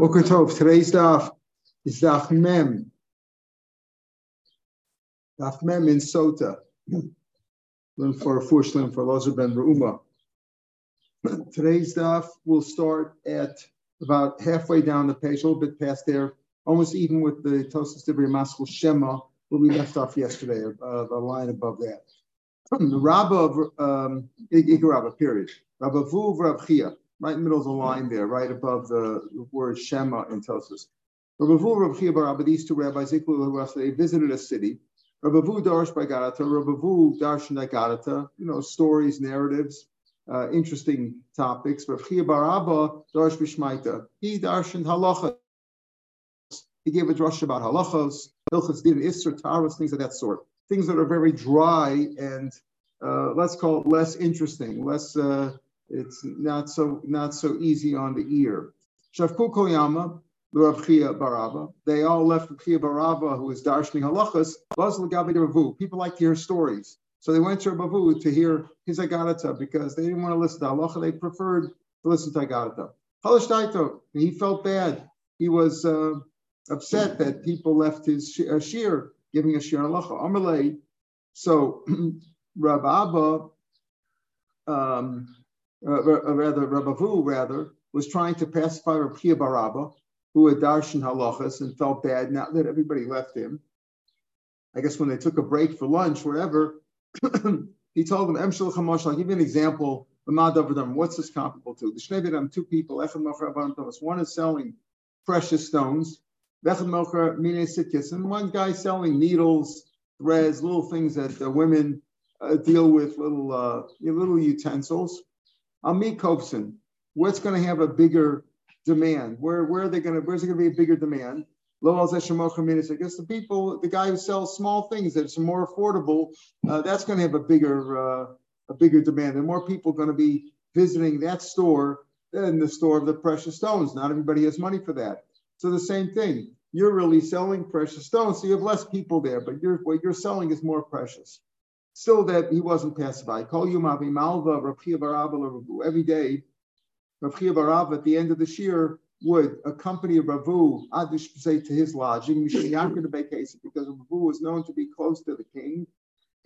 Boker Tov. Today's daf is daf mem. Daf mem in Sota. Learn for Fushlim for Lozer ben Reuma. Today's daf will start at about halfway down the page, a little bit past there, almost even with the Tosis Dibri Maskul Shema, where we left off yesterday, uh, a line above that. The Rabbah of um, period. Rabba Vuv Rav Chia right middle of the line there, right above the word Shema in Tosus. Rabbi Vu, Rabbi Chia Barabba, these two rabbis, they visited a city. Rabbi Darsh by Garata, Rabbi Vu Darshan Garata, you know, stories, narratives, uh, interesting topics. Rabbi Chia Barabba Darsh Bishmaita, he darshan halacha. He gave a drush about halachos, hilchas din, isser, taras, things of that sort. Things that are very dry and uh, let's call it less interesting, less uh, it's not so not so easy on the ear. Shavku Koyama, Rav Chia Barava. They all left Rav Chia Barava, who was Darshni Halachas, Lagabi Ravu. People like to hear stories. So they went to Ravu to hear his Agadata because they didn't want to listen to Halacha. They preferred to listen to Agadata. Halashtaito, he felt bad. He was uh, upset that people left his sh- uh, shir, giving a shir Halacha. Amalei. So Rav Abba, um, uh, rather Rabavu rather, was trying to pacify Rabbi Baraba, who had darshan halachas and felt bad now that everybody left him. I guess when they took a break for lunch, wherever, he told them, I'll give you an example. What's this comparable to? The Shnei two people, one is selling precious stones, and one guy selling needles, threads, little things that uh, women uh, deal with, little uh, little utensils. Ami Kofson, what's going to have a bigger demand? Where where are they going to? Where's it going to be a bigger demand? I guess the people, the guy who sells small things that's more affordable, uh, that's going to have a bigger uh, a bigger demand, and more people going to be visiting that store than the store of the precious stones. Not everybody has money for that. So the same thing. You're really selling precious stones, so you have less people there, but what you're selling is more precious. Still, that he wasn't pacified. Call you Mavi Malva, Rav Every day, Rav Barav at the end of the year would accompany Ravu Adish say to his lodging, because Ravu was known to be close to the king,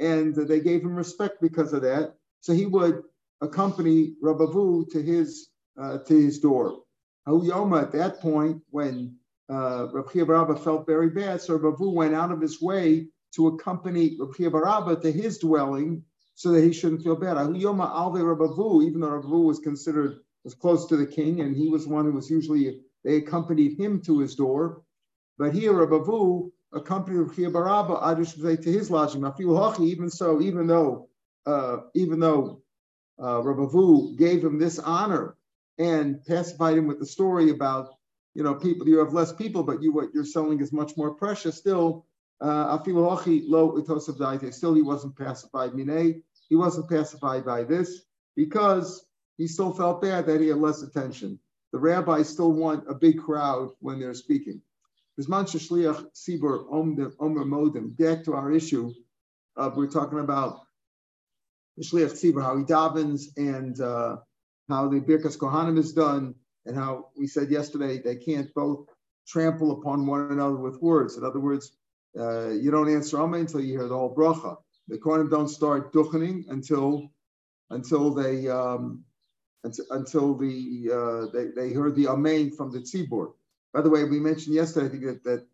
and they gave him respect because of that. So he would accompany Rabavu to his uh, to his door. Yoma at that point, when uh, Barabba felt very bad, so Rabavu went out of his way to accompany Rabbi to his dwelling so that he shouldn't feel bad. Even though Rabavu was considered was close to the king, and he was one who was usually they accompanied him to his door. But here Rabavu accompanied Rabbi Barabba Adish to his lodging. Even so, even though uh, even though uh, gave him this honor and pacified him with the story about you know people you have less people, but you what you're selling is much more precious. Still, Still, he wasn't pacified. Minay, he wasn't pacified by this because he still felt bad that he had less attention. The rabbis still want a big crowd when they're speaking. Back to our issue, we're talking about Shliach Tzibur, how he davens and uh, how the Birkas Kohanim is done, and how we said yesterday they can't both trample upon one another with words. In other words, uh, you don't answer Amen until you hear the whole bracha. The Kohanim don't start duchening until until they um, until, until the uh, they, they heard the Amen from the tzibur. By the way, we mentioned yesterday, I think that, that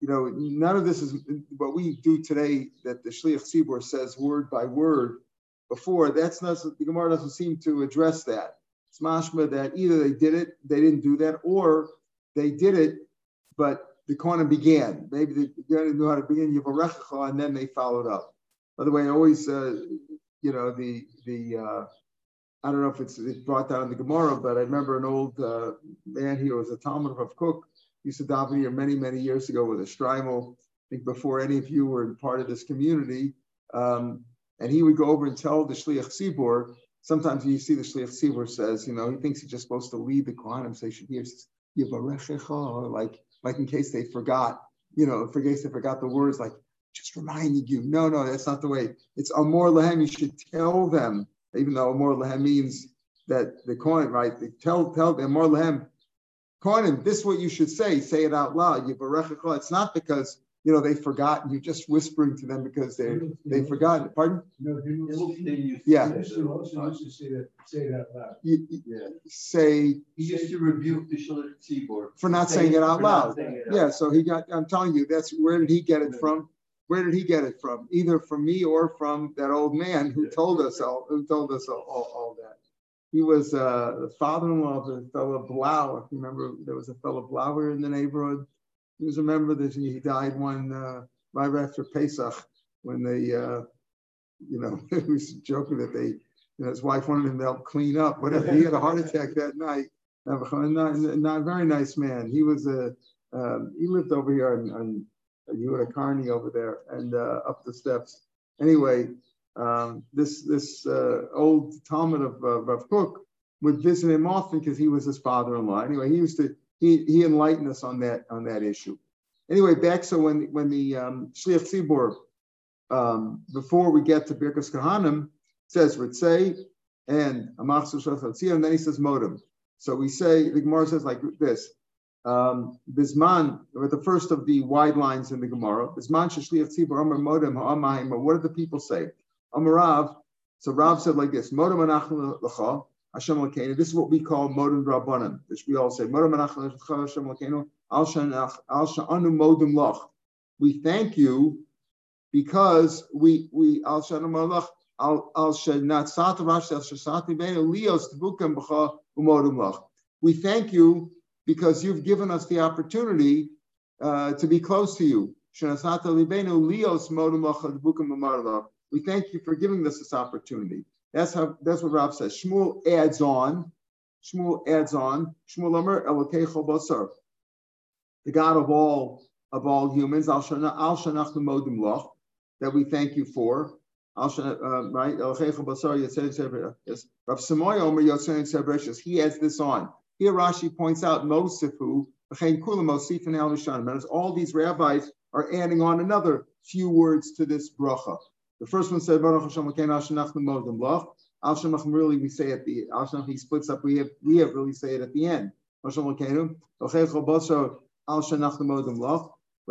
you know none of this is what we do today. That the shliach tzibur says word by word. Before that's not the Gemara doesn't seem to address that. It's mashma that either they did it, they didn't do that, or they did it, but the corner began. Maybe they didn't know how to begin Yivarechacha, and then they followed up. By the way, I always, uh, you know, the the uh, I don't know if it's, brought down in the Gemara, but I remember an old uh, man here was a Talmud of Kook used to daven here many many years ago with a shtreimel. I think before any of you were part of this community, um, and he would go over and tell the Shliach Sibor. Sometimes you see the Shliach Sibor says, you know, he thinks he's just supposed to lead the Kohanim, should he Yivarechacha, or like like in case they forgot, you know, in case they forgot the words, like just reminding you. No, no, that's not the way. It's Amor Lahem. You should tell them, even though Amor Lahem means that the coin, right? They tell tell them Amor Lahem. Kohanim, this is what you should say. Say it out loud. It's not because you know they've forgotten. You're just whispering to them because they they've forgotten. Pardon? Yeah. Say that loud. You, Yeah. say He used to rebuke the Shulchan Tzibor. for not saying it out loud. it out Yeah. So he got. I'm telling you, that's where did he get it from? Where did he get it from? Either from me or from that old man who told us all. Who told us all, all, all that. He was uh, the father-in-law of a fellow Blau. If you remember, there was a fellow Blauer in the neighborhood. He was a member this. He died one uh, right after Pesach when they, uh, you know, he was joking that they, you know, his wife wanted him to help clean up. Whatever. He had a heart attack that night. Not, not a very nice man. He was a, um, he lived over here on, on Yehuda Carney over there and uh, up the steps. Anyway, um, this this uh, old Talmud of uh, Rav Kook would visit him often because he was his father-in-law. Anyway, he used to he he enlightened us on that on that issue. Anyway, back so when when the um, Shliach Tzibor, um, before we get to Birkas Kohanim, says Ritzay and Amachsu Shlochatzia, and then he says Modem. So we say the Gemara says like this. Um, Bisman, the first of the wide lines in the Gemara, Bisman Shliach Tzibor Amar Modem Ha'amayim. What do the people say? Amarav. So Rav said like this: Modem Anachnu L'cha. Hashem Lakeinu. This is what we call modem rabbanim, which we all say. Modem Hashem. Al Sha'anu Modem Lach. We thank you because we we Al Sha'anu Malach Al Al Sha'nat Sat Rash Al Shasati Beinu Lios Tbukam B'cha Umodem Lach. We thank you because you've given us the opportunity uh, to be close to you. Shasata Libenu Lios Modem Lach Tbukam Umodem Lach. We thank you for giving us this opportunity. That's how. That's what Rav says. Shmuel adds on. Shmuel adds on. Shmuel Amar Elokei Basar. The God of all of all humans. Al Shana Al Shanach Modim Loch. That we thank you for. Al Shana uh, right. Elokei Basar Yotzein. Yes. Rav Samoy Omer Yotzein. He adds this on. Here Rashi points out Mosifu. V'chein Kula Mosif and Al Nishan. All these rabbis are adding on another few words to this bracha. The first one said, Baruch Hashem Al Shanach really we say at the Al Shanach he splits up. We have we have really say it at the end. Rav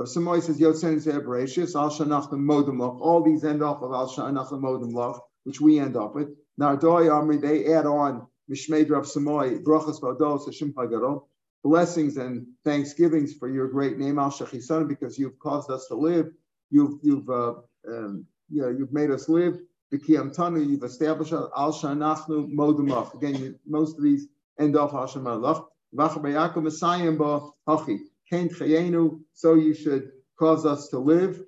Samoy says Yotzein Zeh Bereshis Al Shanach Modim Loch. All these end off of Al Shanach Modim Loch, which we end off with. Nardoi Amri they add on Mishmeid Rav Samoy Brachas Vados Hashem Pagadol. Blessings and thanksgivings for your great name Al Shachisan because you've caused us to live. You've you've uh, um, you know, you've made us live. B'kiyam tanu, you've established al shanachnu modumach. Again, you, most of these end off al shamalach. V'achabayakam esayim ba hachi. Kain chayenu, so you should cause us to live.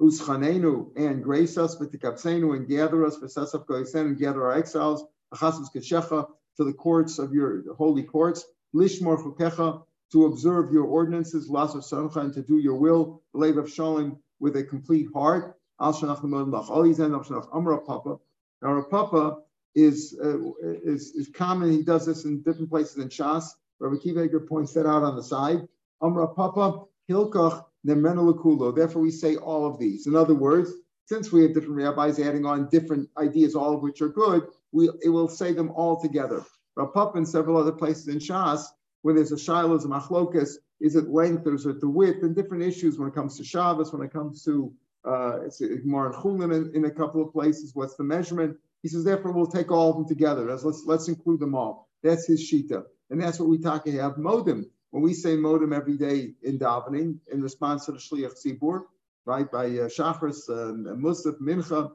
Uschanenu, and grace us, v'tikapsenu, and gather us, v'sasaf goysen, and gather our exiles. Achasas keshecha, to the courts of your holy courts. Lishmor chukecha, to observe your ordinances. Lasav sancha, and to do your will. Lev of shalom, with a complete heart. Al Shanach. All these end up Shanach. Amra Papa. Now, Papa is, uh, is, is common. He does this in different places in Shas. Rabbi Kiva points that out on the side. Amra Papa Hilkach Nemenulakulo. Therefore, we say all of these. In other words, since we have different rabbis adding on different ideas, all of which are good, we it will say them all together. Rav Papa and several other places in Shas, where there's a shiloh, a machlokas, is it length or is it the width, and different issues when it comes to Shabbos, when it comes to uh, it's more in Chulin in, a couple of places. What's the measurement? He says, therefore, we'll take all of them together. Let's let's, let's include them all. That's his shita, and that's what we talk about. Modem. When we say modem every day in davening, in response to the shliach tzibur, right by uh, Shachris, uh, Musaf, Mincha.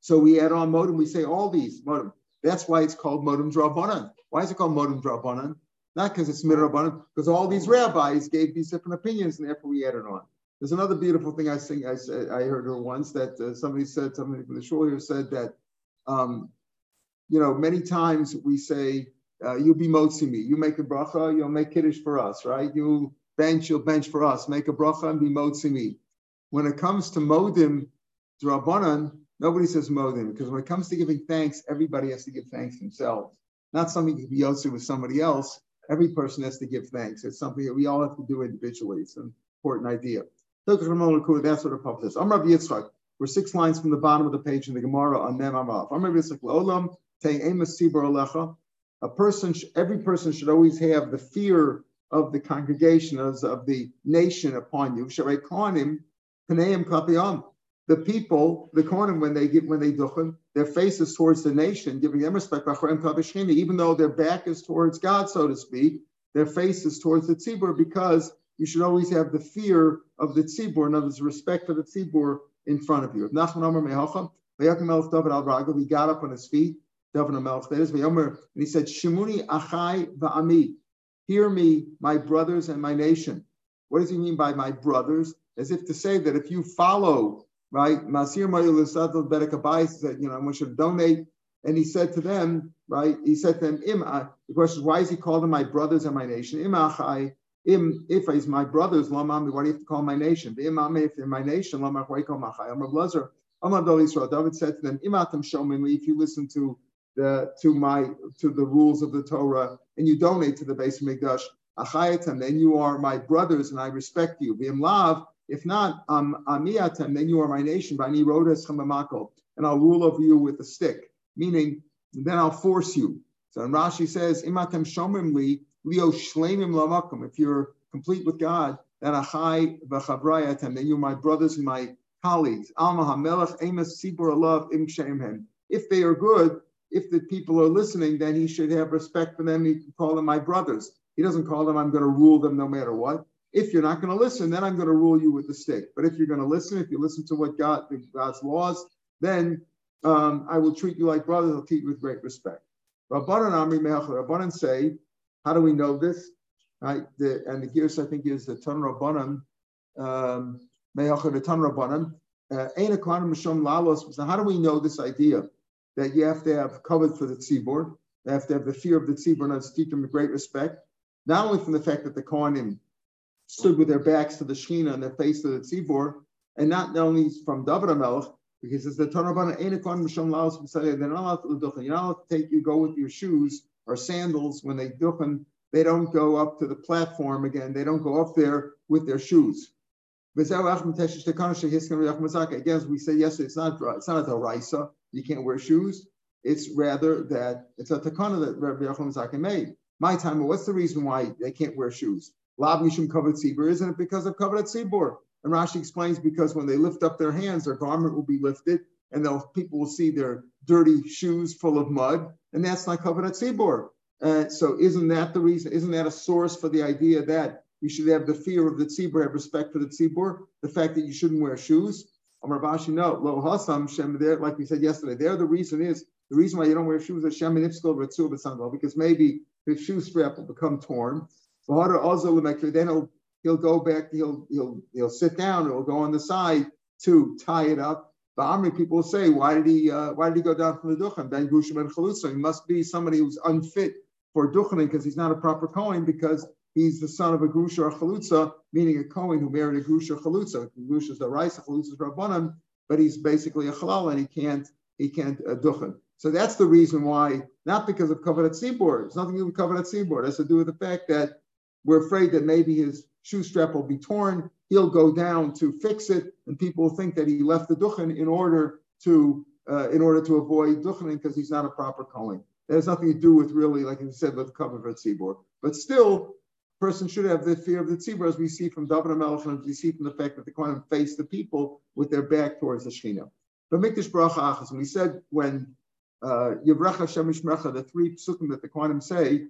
So we add on modem. We say all these modem. That's why it's called modem drabanan. Why is it called modem drabanan? Not because it's midrabanan, because all these rabbis gave these different opinions, and therefore we added on. There's another beautiful thing I I said I heard her once that uh, somebody said somebody from the shul here said that um, you know many times we say uh, you be motzi me. You make a bracha you'll make kiddush for us right? You bench you'll bench for us. Make a bracha and be motzi me. When it comes to modim drabanan nobody says modim because when it comes to giving thanks everybody has to give thanks themselves. Not something to be yotzi with somebody else. Every person has to give thanks. It's something that we all have to do individually. It's an important idea that's what Papa says. Yitzchak. We're six lines from the bottom of the page in the Gemara on Mem Alecha. a person, every person should always have the fear of the congregation, of, of the nation upon you. The people, the Kohanim, when they get when they duchen, their face is towards the nation, giving them respect. Even though their back is towards God, so to speak, their face is towards the tzibur because you should always have the fear of the tzibur, and others respect for the tzibur in front of you. Nachman Amar Mehacham, David al he got up on his feet, David al is, and he said, Shimuni achai va'ami, hear me, my brothers and my nation. What does he mean by my brothers? As if to say that if you follow, right, Masir Mayul said, you know, I want you to donate. And he said to them, right, he said to them, Im, uh, the question is, why is he called them my brothers and my nation? Im achai, Im, if he's my brothers, lamami, why do you have to call my nation? Im if they're my nation, lamach, why call machai? I'm a blazer. David said to them, Imatam Shomim, if you listen to the to my to the rules of the Torah and you donate to the base of Mikdash, Achayatam, then you are my brothers and I respect you. Lav, if not, um, Amiyatam, then you are my nation. Bani Rodas Chamamako, and I'll rule over you with a stick, meaning then I'll force you. So and Rashi says, Imatam Shomim li Leo Shlemim Lamakum. If you're complete with God, then Achai v'Chavrayatam, then you're my brothers and my colleagues. If they are good, if the people are listening, then he should have respect for them. He can call them my brothers. He doesn't call them, I'm going to rule them no matter what. If you're not going to listen, then I'm going to rule you with the stick. But if you're going to listen, if you listen to what God, God's laws, then um, I will treat you like brothers. I'll treat you with great respect. Rabbanan Amri Rabbanan say, how do we know this? Right? The, and the gears I think is the Tan Rabbanan. Um, uh, how do we know this idea that you have to have covered for the tzibur? You have to have the fear of the tzibur and teach them with great respect. Not only from the fact that the Kohanim stood with their backs to the Shechina and their face to the tzibur, and not only from David Melech, because it's the Misham Laos they're not allowed to. You're not allowed to take you go with your shoes or sandals when they duchen. They don't go up to the platform again. They don't go up there with their shoes. Again, as we said yesterday, it's not it's not a raisa. You can't wear shoes. It's rather that it's a takana that Rabbi Yochanan Zaka made. My time, what's the reason why they can't wear shoes? Lab Mishum kavod tzibur, isn't it because of kavod tzibur? And Rashi explains because when they lift up their hands, their garment will be lifted, and people will see their dirty shoes full of mud, and that's not kavod tzibur. Uh, so isn't that the reason? Isn't that a source for the idea that you should have the fear of the tzibur, have respect for the tzibur, the fact that you shouldn't wear shoes. Amar Bashi, no, lo hasam shem there, like we said yesterday. There, the reason is the reason why you don't wear shoes is shem nifskol retzu because maybe the shoe strap will become torn. Then he'll he'll go back, he'll he'll he'll sit down, he'll go on the side to tie it up. The Amri people say, why did he uh, why did he go down from the duchen? Ben Gushim and Chalutza. He must be somebody who's unfit for duchening because he's not a proper Kohen because he's the son of a Grusha or Chalutza, meaning a Kohen who married a Grusha or Chalutza. Grusha is the rice, Chalutza is Rabbanim, but he's basically a Halal and he can't he can't uh, duchen. So that's the reason why, not because of Kavod HaTzibur. It's nothing to do with Kavod HaTzibur. It has to do with the fact that we're afraid that maybe his shoe strap will be torn. He'll go down to fix it, and people think that he left the duchen in order to uh, in order to avoid duchening because he's not a proper calling. That has nothing to do with really, like you said, with Kavod HaTzibur. But still, person should have the fear of the tzibur, as we see from David Melech, and we see from the fact that the Kohanim face the people with their back towards the Shechina. But Mikdash Bracha Achas, we said when uh, Yivrecha Shemish Mecha, the three psukim that the Kohanim say,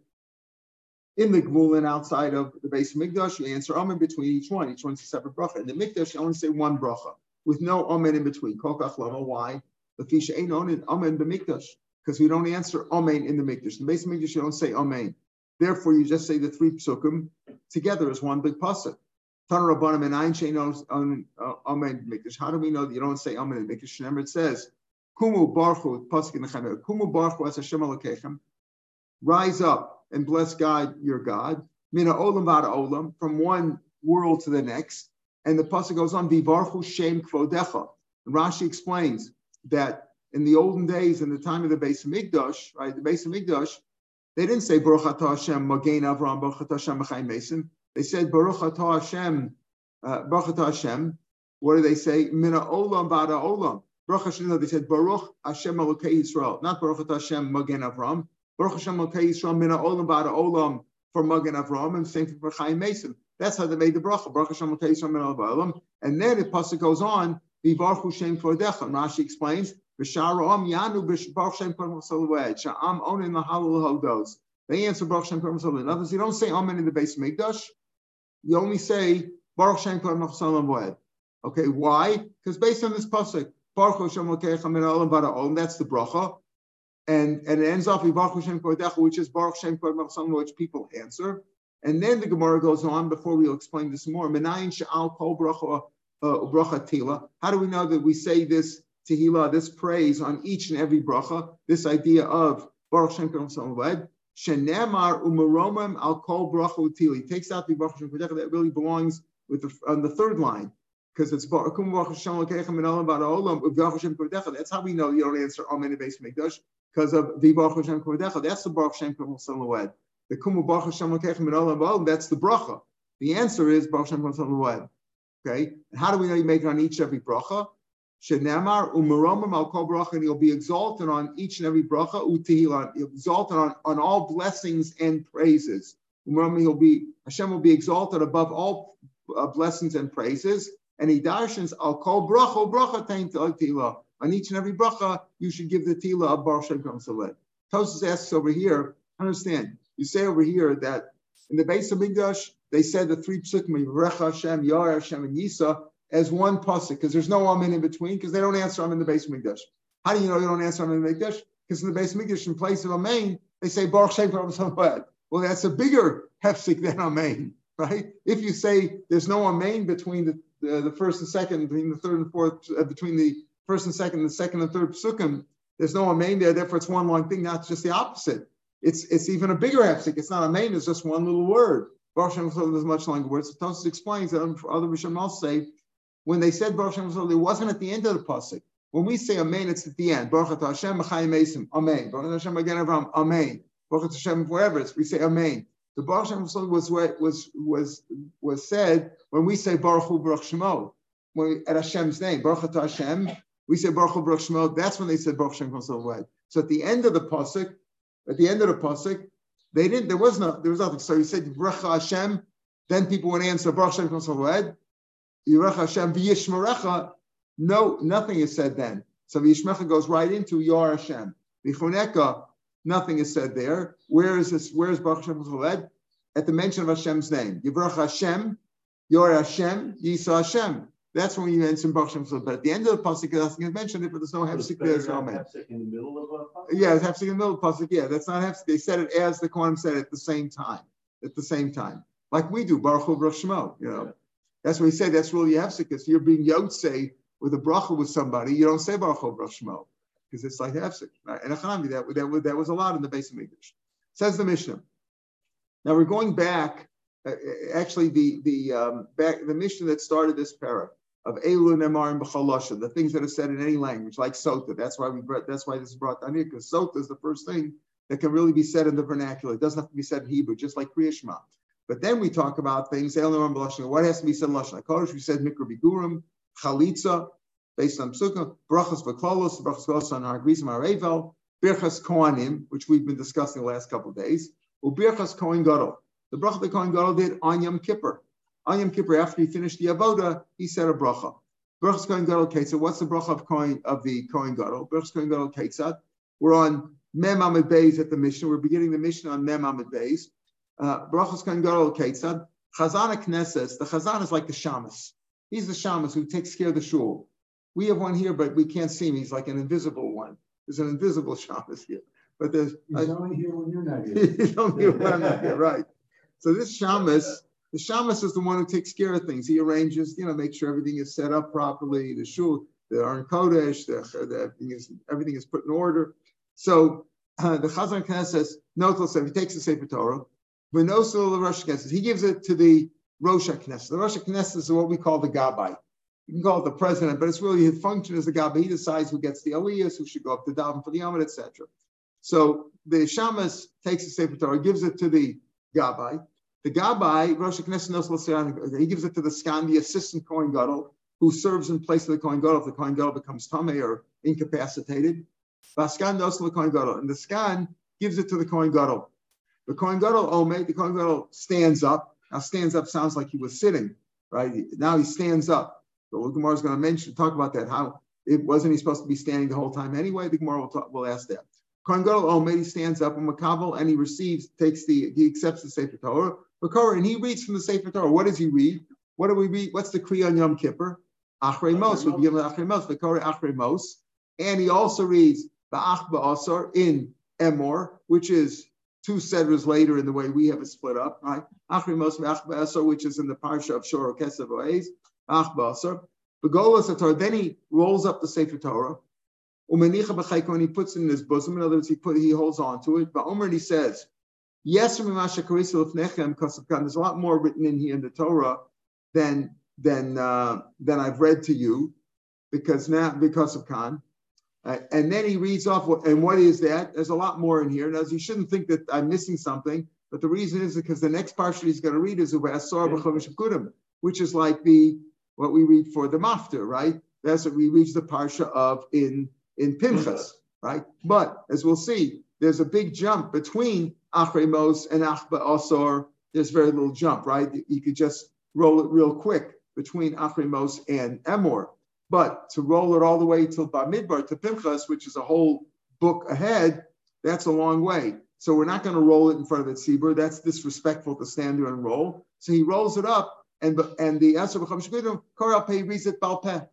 in the Gvul and outside of the base of Mikdash, you answer Amen between each one. Each one's a separate bracha. In the Mikdash, you only say one bracha with no Amen in between. Kokach Lama, why? The Fisha ain't on Amen b'Mikdash because we don't answer Amen in the Mikdash. In the base of Mikdash, you don't say Amen. Therefore, you just say the three psukim together as one big pasuk. Tanur Rabbanim and Ain Ayin Shein uh, Amen Mikdash. How do we know that you don't say Amen in Mikdash? Remember, it says, Kumu barchu pasuk in the Kumu barchu as Hashem alokechem. Rise up and bless God, your God. Mina olam vada olam, from one world to the next. And the pasuk goes on, Vivarchu shem kvodecha. And Rashi explains that in the olden days, in the time of the base of Migdash, right, the base of Migdash, they didn't say Baruch Atah Hashem Magen Avram Baruch Atah Hashem Mechayim Mason. They said Baruch Atah Hashem uh, Baruch Atah Hashem. What do they say? Mina Olam Bada Olam. Baruch Hashem. They said Baruch Hashem Elokei Yisrael, not Baruch Atah Hashem Magen Avram, Baruch Hashem Elkei Yisrael Mina Olam Bada Olam for Magen Avram, and same for Chaim Mason. That's how they made the bracha. Baruch Hashem Elkei Yisrael Mina Olam. And then the pasuk goes on, Vivarchu Shem Kodecha. And Rashi explains, V'sharom Yanu Baruch Shem Kodecha Sha'am Onin Lahalul Hodos. They answer Baruch Shem Kodecha In other words, you don't say Amen in the base Mikdash. You only say Baruch Shem Kodecha Okay, why? Because based on this pasuk, Baruch Hashem Elkecha Min Olam Olam, that's the bracha and, and it ends off with Baruch which is Baruch Hashem which people answer. And then the Gemara goes on before we'll explain this more. Menayin kol bracha uh, bracha. How do we know that we say this tehillah, this praise on each and every bracha? This idea of Baruch Hashem Kodecha Shenemar umaromim al kol bracha tila. He takes out the Baruch Hashem that really belongs with the, on the third line because it's Baruch Hashem Kodecha min olam ba'da olam Baruch. That's how we know you don't answer Amen base Mikdash because of the Baruch Hashem Kodecha. That's the Baruch Hashem Kodecha The Kumu Baruch Hashem Kodecha Min Olam That's the bracha. The answer is Baruch Hashem Kodecha Okay, and how do we know you make it on each every bracha? Shenamar umaromim al kol bracha, and he'll be exalted on each and every bracha. Utihila, he'll be exalted on, on all blessings and praises. Umaromim, he'll be Hashem will be exalted above all uh, blessings and praises. And he al kol bracha bracha tain uh, on each and every bracha, you should give the tila of Baruch Shem Kamsaled. Tosus asks over here, understand, you say over here that in the base of Migdash, they said the three psukim, Recha Hashem, Yar Hashem, and Yisa, as one pasuk, because there's no amen in between, because they don't answer them in the base of Migdash. How do you know you don't answer them in the Migdash? Because in the base of Migdash, in place of amen, they say Baruch Shem Kamsaled. Well, that's a bigger hefsik than amen, right? If you say there's no amen between the, the, the first and second, between the third and fourth, uh, between the first and second, the second and third psukim, there's no amen there, therefore it's one long thing, not just the opposite. It's it's even a bigger hafsik. It's not a main, it's just one little word. Baruch Hashem there's much longer words. So Tosis explains that other Rishon say, when they said Baruch Hashem it wasn't at the end of the pasuk. When we say amen, it's at the end. Baruch Hashem Machayim Mesim, amen. Baruch Hashem Magen Avraham, amen. Baruch Hashem wherever it's, we say amen. The Baruch Hashem was was was was said when we say Baruch Hu Baruch Shemo, at Hashem's name, Baruch Hashem, we say Baruch Hu Baruch Shmuel. That's when they said Baruch Shem Way. So at the end of the pasuk, at the end of the pasuk, they didn't. There was no. There was nothing. So you said Baruch Hashem. Then people would answer Baruch Shem Way. Yerech Hashem v'yishmerecha. No, nothing is said then. So v'yishmerecha goes right into Yor Hashem. V'choneka, nothing is said there. Where is this? Where is Baruch Hashem At the mention of Hashem's name. Yivrach Hashem, Yor Hashem, Yisa Hashem. That's when you mention Baruch Shem But at the end of the pasuk, nothing is mentioned it, but there's no hefsek there. There's no man. in the middle of a Yeah, it's hefsek in the middle of pasuk. Yeah, that's not hefsek. They said it as the Kohen said it at the same time. At the same time, like we do Baruch Hu Baruch Shemo. You know, yeah. that's what he said. That's really hefsek. If you're being yotze with a bracha with somebody, you don't say Baruch Hu Baruch Shemo because it's like hefsek. Right? And Achanami, that, that, that was a lot in the base of English. Says the Mishnah. Now we're going back. Uh, actually, the the um, back the Mishnah that started this parak of Elu Nemar and B'chalasha, the things that are said in any language, like Sota. That's why we brought, that's why this is brought down here, because Sota is the first thing that can really be said in the vernacular. It doesn't have to be said in Hebrew, just like Kriya But then we talk about things, Elu Nemar B'chalasha, what has to be said in Lashon? We said Mikra Bigurim, Chalitza, based on Psukkah, Brachas V'klalos, Brachas V'klalos on our Grizim Arevel, Birchas Kohanim, which we've been discussing the last couple of days, Ubirchas Kohen Gadol. The bracha the Kohen Gadol did on Yom Kippur. On Yom Kippur, after he finished the avoda, he said a bracha. Brachas Kohen Gadol Ketzad. What's the bracha of Kohen of the Kohen Gadol? Brachas Kohen Gadol Ketzad. We're on Mem Amid Beis at the mission. We're beginning the mission on Mem Amid Beis. Uh, Brachas Kohen Gadol Ketzad. Chazana Knesses. The Chazan is like the Shamas. He's the Shamas who takes care of the shul. We have one here, but we can't see him. He's like an invisible one. There's an invisible Shamas here. But there's he's only here when you're not here. he's only here when I'm not here, right? So this Shamas the shamus is the one who takes care of things. He arranges, you know, make sure everything is set up properly. The shul, the Aron Kodesh, the, the, everything is everything is put in order. So uh, the Chazan Knesset says, says he takes the Sefer Torah, but no the Rosh Knesset. He gives it to the Rosh Knesset. The Rosh Knesset is what we call the Gabbai. You can call it the president, but it's really his function as the Gabbai. He decides who gets the Aliyahs, who should go up to Davin for the Yamid, etc. So the Shamas takes the Sefer Torah, gives it to the Gabbai. The Gabbai, Rosh Knesset he gives it to the Skan, the assistant Kohen Gadol, who serves in place of the Kohen Gadol if the Kohen Gadol becomes Tameh or incapacitated. Vaskan knows the Kohen Gadol. And the Skan gives it to the Kohen Gadol. The Kohen Gadol oh, Omer, the Kohen Gadol stands up. Now stands up sounds like he was sitting, right? Now he stands up. So the Gemara is going to mention, talk about that. How it wasn't he supposed to be standing the whole time anyway? The Gemara will, talk, will ask that. Kohen Gadol oh, Omer, he stands up and Makabel and he receives, takes the, he accepts the Sefer Torah, and he reads from the Sefer Torah. What does he read? What do we read? What's the Kriya on Yom Kippur? Achrei Mos. We begin with Achrei Mos. V'kore Achrei Mos. And he also reads the Ba'ach Ba'asar in Emor, which is two sedras later in the way we have it split up, right? Achrei Mos Ba'ach Ba'asar, which is in the parsha of Shor Kesev Oez. Ach Ba'asar. Begolas Torah. Then he rolls up the Sefer Torah. Umenicha b'chayko, and he puts it in his bosom. In other words, he put he holds on to it. But Omer he says, Yes, there's a lot more written in here in the Torah than than uh, than I've read to you, because now because of Khan. Uh, and then he reads off, what, and what is that? There's a lot more in here. Now, you shouldn't think that I'm missing something, but the reason is because the next parsha he's going to read is which is like the what we read for the mafter, right? That's what we read the parsha of in in Pinchas, right? But as we'll see, there's a big jump between Achrei Mos and Achba Asor. There's very little jump, right? You could just roll it real quick between Achrei Mos and Emor. But to roll it all the way till Bamidbar to Pinchas, which is a whole book ahead, that's a long way. So we're not going to roll it in front of the Tzibur. That's disrespectful to stand there and roll. So he rolls it up, and and the Esr B'Cham Shekudim, Korah reads it Balpeh.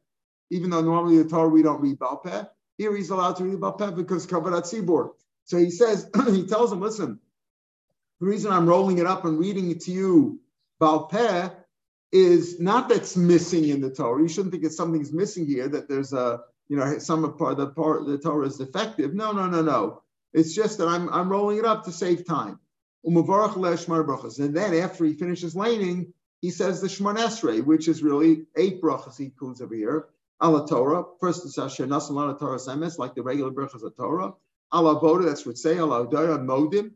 Even though normally the Torah we don't read Balpeh, here he's allowed to read Balpeh because Kavarat Tzibur. So he says, he tells him, listen, the reason I'm rolling it up and reading it to you Balpeh is not that's missing in the Torah. You shouldn't think it's something's missing here, that there's a, you know, some part of the part the Torah is defective. No, no, no, no. It's just that I'm I'm rolling it up to save time. And then after he finishes laning, he says the Shemon Esrei, which is really eight brachas he includes over here. Ala Torah, first is Asher Nasan Torah Semes, like the regular brachas of Torah. Ala Boda, that's what we say, Ala Odaya Modim,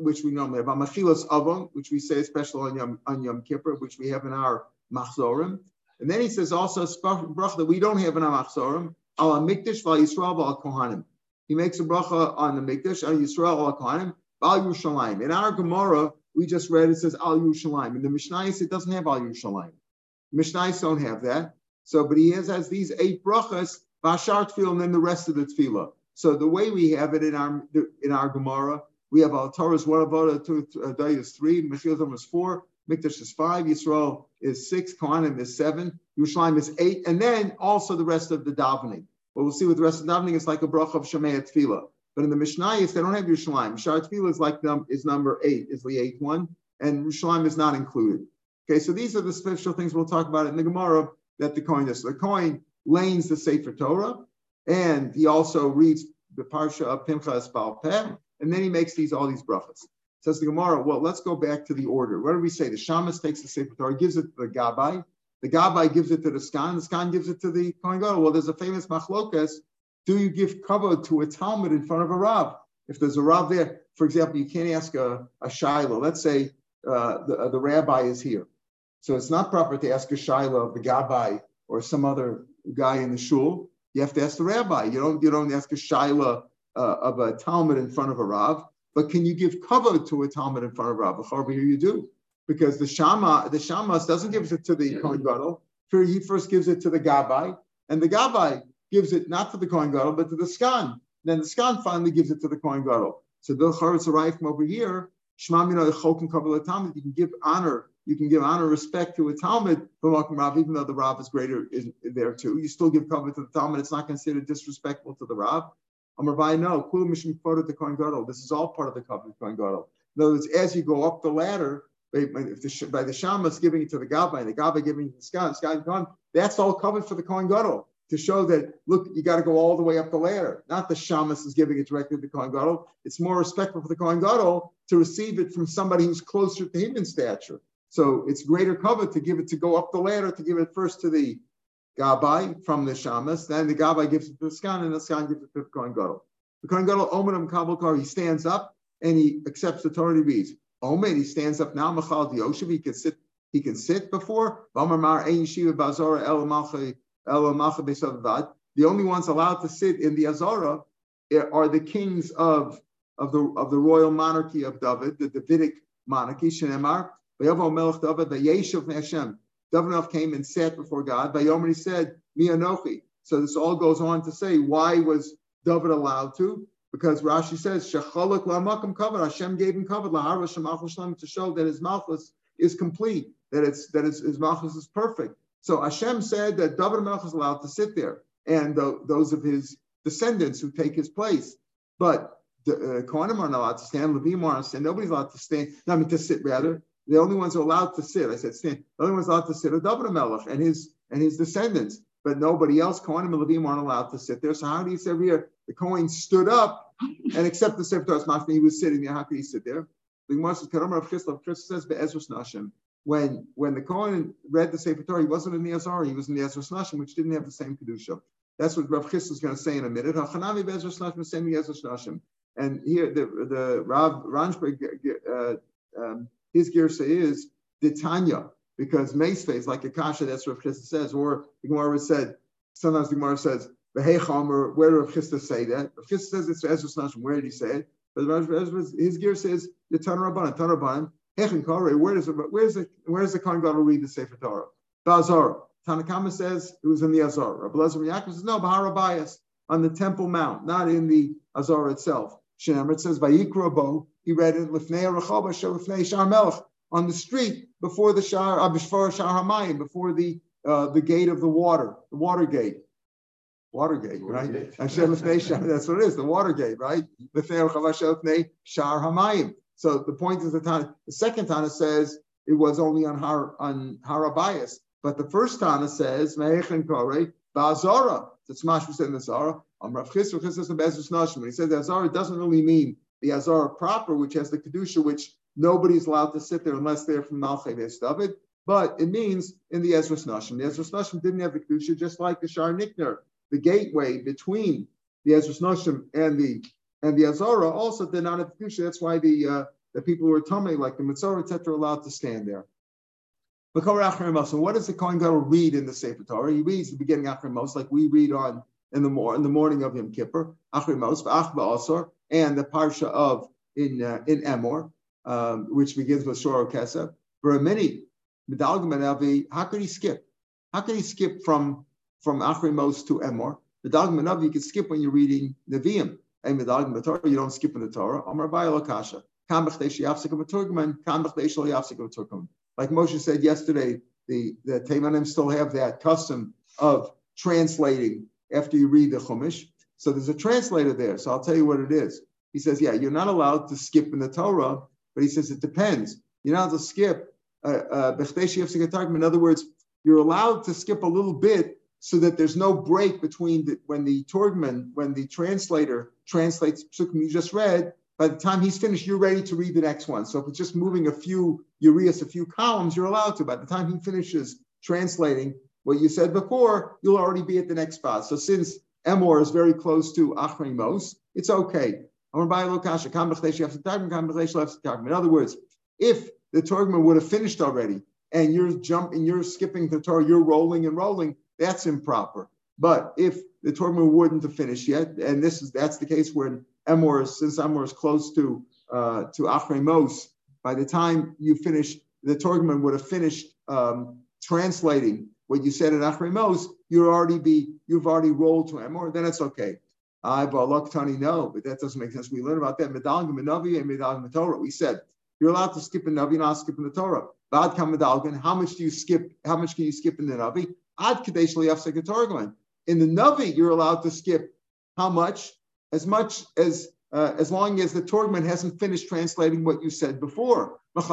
which we normally have, Machilas Avon, which we say especially on Yom, on Yom Kippur, which we have in our Machzorim. And then he says also bracha that we don't have in our Machzorim, Al Mikdash, Val Yisrael, Val Kohanim. He makes a bracha on the Mikdash, Al Yisrael, Al Kohanim, Al Yerushalayim. In our Gemara, we just read it says Al Yerushalayim. In the Mishnayos, it doesn't have Al Yerushalayim. Mishnayos don't have that. So, but he has, has these eight brachas, Bashar Tefillah, and then the rest of the Tefillah. So the way we have it in our in our Gemara we have Al Torah's one avoda, two uh, day is three, Mechilzim is four, Mikdash is five, Yisrael is six, Kohanim is seven, Yerushalayim is eight, and then also the rest of the davening. What we'll see with the rest of the davening, it's like a bracha of Shemaya Tefillah. But in the Mishnayos, they don't have Yerushalayim. Shar Tefillah is like num, is number eight, is the eighth one, and Yerushalayim is not included. Okay, so these are the special things we'll talk about in the Gemara that the coin does. The coin lanes the Sefer Torah, and he also reads the Parsha of Pinchas Baal Peh, and then he makes these all these brachas. Says the Gemara, well, let's go back to the order. What do we say? The Shamas takes the Sefer Torah, gives it to the Gabai. The Gabai gives it to the Skan. The Skan gives it to the Kohen Gadol. Well, there's a famous machlokas. Do you give cover to a Talmud in front of a Rav? If there's a Rav there, for example, you can't ask a, a Shiloh. Let's say uh, the, uh, the rabbi is here. So it's not proper to ask a Shiloh of the Gabbai or some other guy in the shul. You have to ask the rabbi. You don't, you don't ask a Shiloh uh, of a Talmud in front of a Rav, but can you give cover to a Talmud in front of a Rav? Over here you do, because the Shama, the Shamas doesn't give it to the Kohen Gadol. He first gives it to the Gabbai. and the Gabai gives it not to the Kohen Gadol, but to the Skan. Then the Skan finally gives it to the Kohen Gadol. So the Charetz arrived from over here. Shmamina Chokin Kabbalah Talmud. You can give honor. You can give honor, respect to a Talmud from Rav, even though the Rav is greater is there too. You still give cover to the Talmud. It's not considered disrespectful to the Rav. Amar no, Kulu Mishim the Kohen Gadol. This is all part of the covenant Kohen Gadol. In other words, as you go up the ladder, by, the, by the Shamas giving it to the Gabbai, the Gabbai giving it to the Skan, Skan Kohen, that's all covered for the Kohen Gadol to show that look, you got to go all the way up the ladder. Not the shamas is giving it directly to the Kohen Gadol. It's more respectful for the Kohen Gadol to receive it from somebody who's closer to him in stature. So it's greater cover to give it to go up the ladder to give it first to the Gabai from the Shamas. Then the Gabai gives it to the Skan, and the Skan gives it to the Kohen Gadol. The Kohen Gadol, Omenim Kabbalkar, he stands up and he accepts the Torah. He reads. Omer, he stands up now. Machal Dioshev, he can sit. He can sit before. The only ones allowed to sit in the Azara are the kings of of the of the royal monarchy of David, the Davidic monarchy. Shenemar, David, came and sat before God. Vayomer said, Mi Anochi. So this all goes on to say why was David allowed to? Because Rashi says, Shechalak la'makam kavod. Hashem gave him kavod lahar to show that his malchus is complete, that it's that it's, his malchus is perfect. So Hashem said that David Melch is allowed to sit there, and the, those of his descendants who take his place. But the uh, Kohanim are not allowed to stand, Levim are not stand. Nobody's allowed to stand. I mean to sit rather. The only ones allowed to sit, I said stand. The only ones allowed to sit are David Melech and his and his descendants. But nobody else, Kohanim and Levim, aren't allowed to sit there. So how do you say here the Kohen stood up and accepted the Sefer Torah? He was sitting there. How could he sit there? The Gemara says, "Karamar of Chisda." says, "Be'ezrus Nashim." When when the Kohen read the Sefer Torah, he wasn't in the Azar, he was in the Ezras Nashim, which didn't have the same Kedusha. That's what Rav Chis is going to say in a minute. Hachanavi Bezra Snashim, same Ezras Nashim. And here the the Rav Ranschburg, uh, um, his girsa is the Tanya, because Meisfe like a kasha, that's what Rav Chis says, or the Gemara said, sometimes the Gemara says, where did Rav Chis say that? Rav Chis says it's Ezras Nashim, where did he say it? But his gear says the Tanarabanan, Tanarabanan, where does where's the where's the Kohen Gadol read the Sefer Torah? Bazar. Tanakama says it was in the Azar. Rabbi Lezer Yaakov says no, Bahara Bias on the Temple Mount, not in the Azar itself. Shemer it says Vayikra Bo. He read it Lifnei Rechaba Lifnei Shar Melech on the street before the Shar Abishfar Shar Hamayim before the uh, the gate of the water, the water gate. Watergate, right? That's what it is, the Watergate, right? Shar Hamayim. So the point is the Tana, the second Tana says it was only on Har on Harabias, but the first Tana says Me'echen Kore Ba'azara. That's Mashma said in the Zara. Um, Rav Chis, Rav Chis When he says the Azara, doesn't really mean the Azara proper, which has the kedusha, which nobody's allowed to sit there unless they're from Malchay David. But it means in the Ezra Nashim. The Ezra Nashim didn't have the kedusha, just like the Shar Nikanor, the gateway between the Ezra Nashim and the and the Azara also did not have Kedusha. That's why the uh, the people who are Tomei, like the Mitzvah, etc., allowed to stand there. But what does the Kohen Gadol read in the Sefer Torah? He reads the beginning Achrei Mos, like we read on in the, mor- in the morning of Yom Kippur, Achrei Mos, Asor, and the Parsha of in uh, in Emor, um, which begins with Shor Kesef. For a minute, how could he skip? How could he skip from from Achrei Mos to Emor? The Dagmanav you can skip when you're reading Nevi'im you don't skip in the Torah. Amar Kasha. Like Moshe said yesterday, the, the Teimanim still have that custom of translating after you read the Chumash. So there's a translator there. So I'll tell you what it is. He says, yeah, you're not allowed to skip in the Torah, but he says it depends. You're not allowed to skip. Uh, uh, in other words, you're allowed to skip a little bit so that there's no break between the, when the Torgman, when the translator translates psukim you just read, by the time he's finished, you're ready to read the next one. So if it's just moving a few ureas, a few columns, you're allowed to. By the time he finishes translating what you said before, you'll already be at the next spot. So since Emor is very close to Achrei Mos, it's okay. In other words, if the Torgman would have finished already and you're jumping, you're skipping the Torah, you're rolling and rolling, that's improper. But if the Torah wouldn't have finished yet, and this is that's the case when Emor, since Emor is close to uh, to Achrei Mos, by the time you finish, the Torah would have finished um, translating what you said in Achrei Mos. You already be you've already rolled to Emor, then it's okay. I Tani, no, but that doesn't make sense. We learn about that medalgim Navi and medalgim Torah. We said you're allowed to skip a Navi, not skip in the Torah. Bad kam medalgin. How much do you skip? How much can you skip in the Navi? In the Navi, you're allowed to skip how much? As much as uh, as long as the Torgman hasn't finished translating what you said before. In the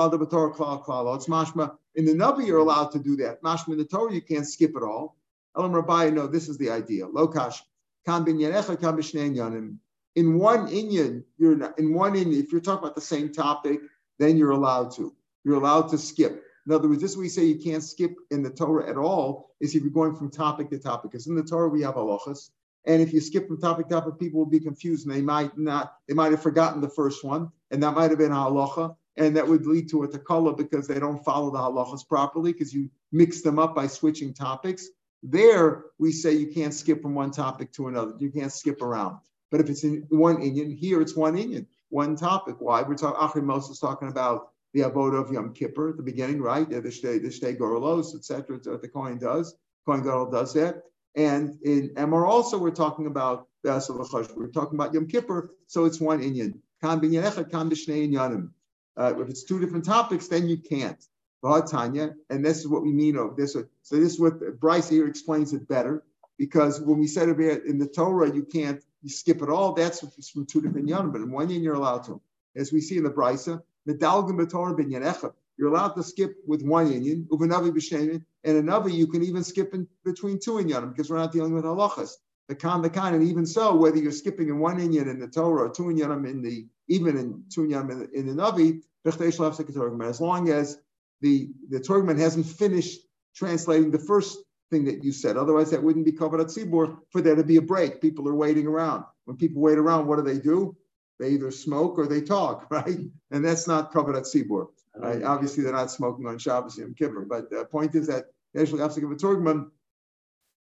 Navi, you're allowed to do that. Mashma in the Torah, you can't skip it all. Elam Rabbi, no, this is the idea. Lokash. In one Inyan, you're not, in one Inyan, if you're talking about the same topic, then you're allowed to. You're allowed to skip. In other words, this is we say you can't skip in the Torah at all is if you're going from topic to topic. Because in the Torah we have halachas, and if you skip from topic to topic, people will be confused and they might not, they might have forgotten the first one, and that might have been a halacha, and that would lead to a takala because they don't follow the halachas properly because you mix them up by switching topics. There we say you can't skip from one topic to another. You can't skip around. But if it's in one Inyan, here it's one Inyan. one topic. Why? We're talking, Achri Moses talking about the avoda of Yom Kippur at the beginning, right? The Shtei, the Shtei Gorolos, etc. What the Kohen does. Kohen Gadol does that. And in Emor also, we're talking about the We're talking about Yom Kippur, so it's one Inyan. Kan b'shnei inyanim. Uh, if it's two different topics, then you can't. Tanya, and this is what we mean of this. So this is what Bryce here explains it better, because when we said it in the Torah, you can't you skip it all. That's from two different yanim, but in one yin you're allowed to. As we see in the Brisa, you're allowed to skip with one Inyan, Uvanavi b'shemin, and another you can even skip in between two Inyanim because we're not dealing with halachas. The kan, the kan, and even so, whether you're skipping in one Inyan in the Torah or two Inyanim in the even in two Inyanim in the, Navi, as long as the the Torgman hasn't finished translating the first thing that you said. Otherwise, that wouldn't be Kavod HaTzibur for there to be a break. People are waiting around. When people wait around, what do they do? They either smoke or they talk, right? And that's not Kavod HaTzibur. Right? Obviously, they're not smoking on Shabbos Yom Kippur. But the point is that actually have to give a Torgman.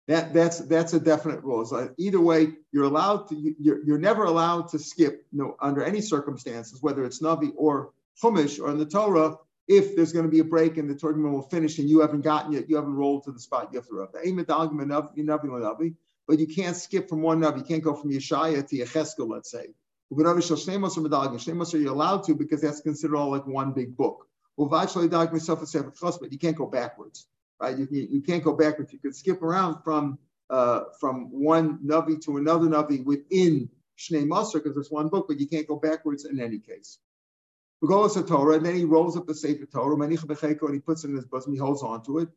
That, that's that's a definite rule. So either way, you're allowed to you're, you're never allowed to skip you know, under any circumstances, whether it's Navi or Chumash or in the Torah, if there's going to be a break and the Torgman will finish and you haven't gotten it, you haven't rolled to the spot you have to rub. But you can't skip from one navi. You can't go from Yeshaya to Yecheskel, let's say. You're allowed to because that's considered all like one big book. But you can't go backwards, right? You, you can't go backwards. You can skip around from uh, from one navi to another navi within Shnei Masr because it's one book, but you can't go backwards in any case. Go to Torah, and then he rolls up the Sefer Torah, and he puts it in his bosom, he holds on to it,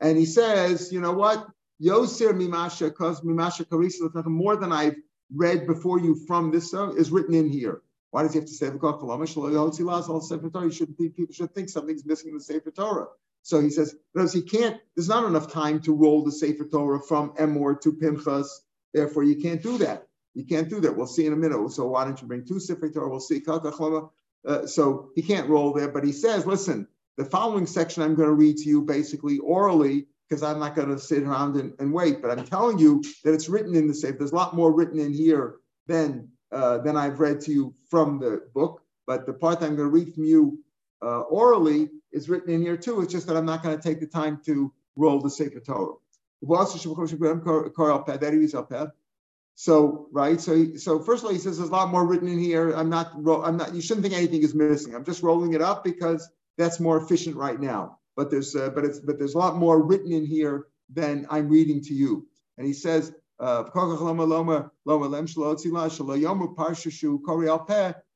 and he says, you know what? Yosir mimasha, because mimasha karisa, more than I've read before you from this uh, is written in here. Why does he have to say the Torah? Should people should think something's missing in the Sefer Torah. So he says, because he can't. There's not enough time to roll the Sefer Torah from Emor to Pinchas. Therefore, you can't do that. You can't do that. We'll see in a minute. So why don't you bring two Sefer Torah? We'll see. Uh, so he can't roll there, but he says, listen, the following section I'm going to read to you basically orally because I'm not going to sit around and, and, wait. But I'm telling you that it's written in the safe. There's a lot more written in here than uh, than I've read to you from the book. But the part that I'm going to read from you uh, orally is written in here too. It's just that I'm not going to take the time to roll the Sefer Torah. So right, so he, so first of all, he says there's a lot more written in here. I'm not, I'm not. You shouldn't think anything is missing. I'm just rolling it up because that's more efficient right now. But there's, uh, but it's, but there's a lot more written in here than I'm reading to you. And he says, uh,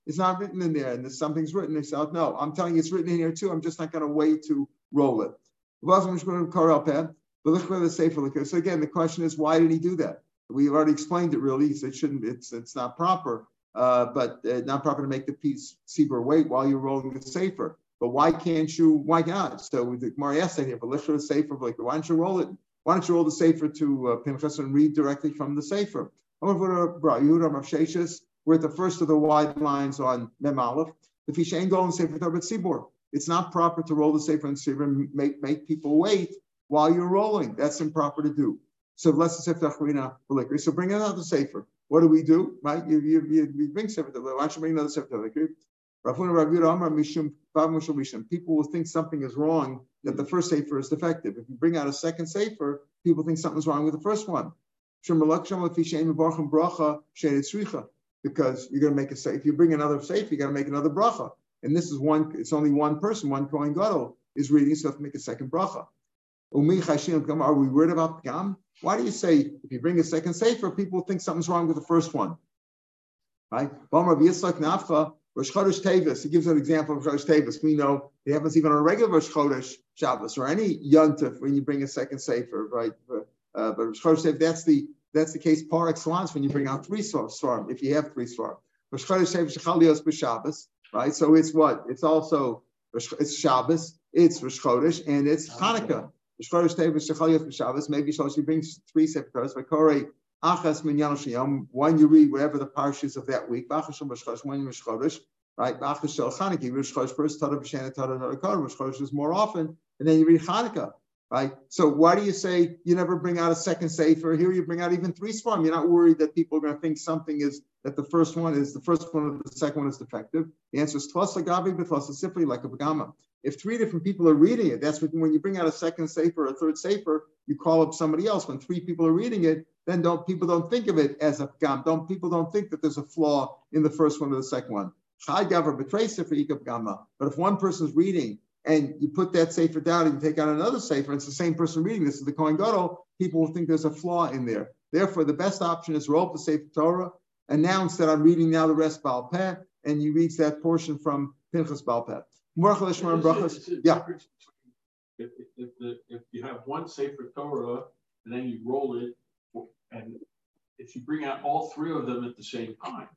it's not written in there, and there's something's written. He said, no, I'm telling you, it's written in here too. I'm just not going to wait to roll it. So again, the question is, why did he do that? We've already explained it really. So it shouldn't, it's, it's not proper, uh, but uh, not proper to make the piece Seber wait while you're rolling the sefer. But why can't you, why not? So the Gemara said here, but let's show the sefer, like, why don't you roll it? Why don't you roll the sefer to uh, and read directly from the sefer? We're at the first of the wide lines on Mem Aleph. The fish ain't going Sefer but Tzibor. It's not proper to roll the sefer and Sefer and make, make people wait while you're rolling. That's improper to do. So let's So bring another sefer. What do we do? Right? You, you, you, you bring sefer. Why don't you bring another sefer? People will think something is wrong that the first sefer is defective. If you bring out a second sefer, people think something's wrong with the first one. Because you're going to make a. If you bring another sefer, you got to make another bracha. And this is one. It's only one person. One Kohen Gadol is reading, so you have to make a second bracha. Are we worried about Pgam? Why do you say if you bring a second sefer, people think something's wrong with the first one? Right? Rosh Chodesh Tevis, he gives an example of Rosh Tevis. We know it happens even on a regular Rosh Chodesh Shabbos or any Yontif when you bring a second Sefer, right? Uh, but Rosh Chodesh Tevis, that's the that's the case par excellence when you bring out three svarim, if you have three svarim. Rosh Chodesh Tevis Shechalios b'Shabbos, right? So it's what? It's also it's Shabbos, it's Rosh Chodesh, and it's Hanukkah. Shchorish Tevis Shechaliyot B'Shabbos. Maybe she brings three separate V'korei Achas Minyan. One you read whatever the parshas of that week. Right. B'Achas Shel Chanukah. Rosh Chodesh first. Torah B'Shana is more often, and then you read Chanukah. right? So why do you say you never bring out a second sefer? Here you bring out even three svarim. You're not worried that people are going to think something is that the first one is the first one or the second one is defective. The answer is twas agavi b'twas sifri like a bagama. If three different people are reading it, that's when you bring out a second sefer or a third sefer, you call up somebody else. When three people are reading it, then don't people don't think of it as a gam. Don't people don't think that there's a flaw in the first one or the second one. But if one person's reading and you put that sefer down and you take out another sefer, and it's the same person reading this is the Kohen Gadol, people will think there's a flaw in there. Therefore, the best option is roll up the sefer Torah, announce that I'm reading now the rest Baal Peh, and you read that portion from Pinchas Baal Peh. Yeah. If, if, the, if you have one Sefer Torah and then you roll it, and if you bring out all three of them at the same time,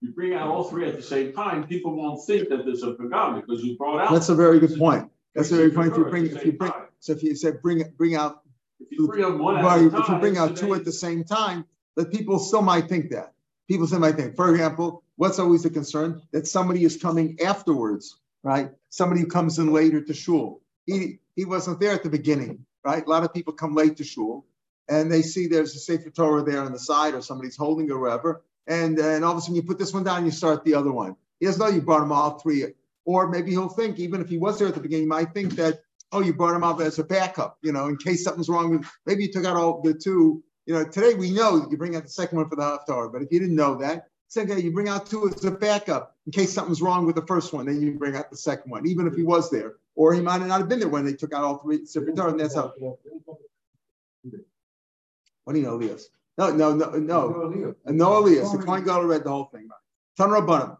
you bring out all three at the same time, people won't think that there's a pagam because you brought out. That's a very good point. That's a very good point. If you bring, if you bring, so if you said bring bring out, if you bring one right, at a if you bring out two at the same time, that people still might think that. People still might think. For example, what's always a concern that somebody is coming afterwards, right? Somebody who comes in later to shul. He he wasn't there at the beginning, right? A lot of people come late to shul, and they see there's a Sefer Torah there on the side, or somebody's holding or whatever and, and all of a sudden you put this one down, you start the other one. He doesn't know you brought him all three. Or maybe he'll think, even if he was there at the beginning, he might think that, oh, you brought him up as a backup, you know, in case something's wrong with, maybe you took out all the two. You know, today we know you bring out the second one for the Haftarah, but if you didn't know that, okay, you bring out two as a backup in case something's wrong with the first one, then you bring out the second one, even if he was there. Or he might not have been there when they took out all three Torah, and that's how. What do you know, Elias? No, no, no, no. No Elias. The Kohen Gadol read the whole thing. Tan Rabbanim.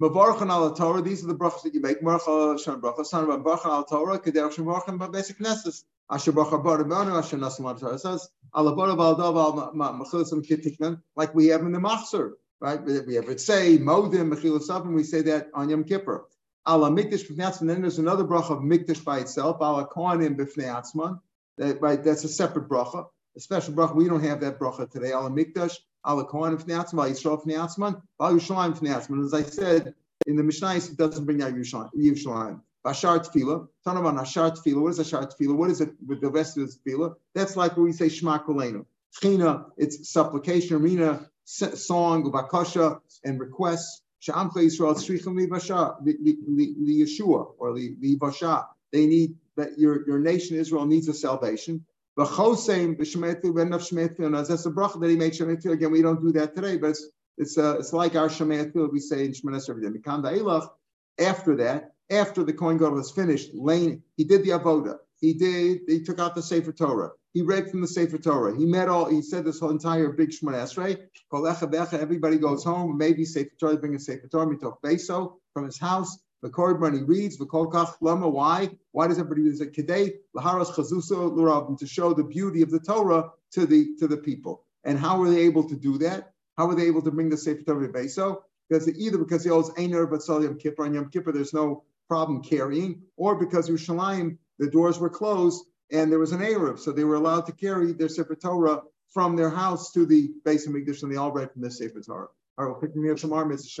Mavarchan al Torah. These are the brachas that you make. Marcha Shem bracha. Son of Barchan al Torah. Kederach Shem Barchan. But basic nesses. Asher Bacha Bar Rabbanim. Asher Nasim al Torah says. Al Bar Val Dav al Machilas Kitikman. Like we have in the Machzor, right? We have it say Modim Mechilas and We say that on Yom Kippur. Ala Mikdash B'fnei Then there's another bracha of Mikdash by itself. Ala Kohanim B'fnei Atzman. Right, that's a separate bracha a special bracha. We don't have that bracha today. Al Mikdash, Al Kohen Fnatzman, Al Yisrael Fnatzman, Al Yerushalayim Fnatzman. As I said in the Mishnah, it doesn't bring out Yerushalayim. Bashar Tefillah, about Ashar Tefillah. What is Ashar Tefillah? What is it with the rest of the Tefillah? That's like when we say Shema Kolenu. China, it's supplication, arena, song, bakasha, and requests. Sha'amcha Yisrael Tzrichim Li Yeshua or Li Vasha. They need that your, your nation Israel needs a salvation. That he made shemetli. Again, we don't do that today, but it's it's, uh, it's like our shemetli we say in Shemanes every day. After that, after the Kohen Gadol was finished, Lane he did the avoda. He did. He took out the Sefer Torah. He read from the Sefer Torah. He met all. He said this whole entire big Shemon Esrei. Everybody goes home. Maybe Sefer Torah. Bring a Sefer Torah. Mitoch Beso from his house. The Korban he reads, the Kolkach Lama. Why? Why does everybody use it? Kedei Laharas Chazuso Lurabim to show the beauty of the Torah to the to the people. And how were they able to do that? How were they able to bring the Sefer Torah to Beso? Because either because he owes Einer but Yom Kippur, and Yom Kippur there's no problem carrying, or because Yerushalayim the doors were closed and there was an eruv. so they were allowed to carry their Sefer Torah from their house to the Beis HaMikdash, and they all read from the Sefer Torah. All right, we'll pick me up some armies.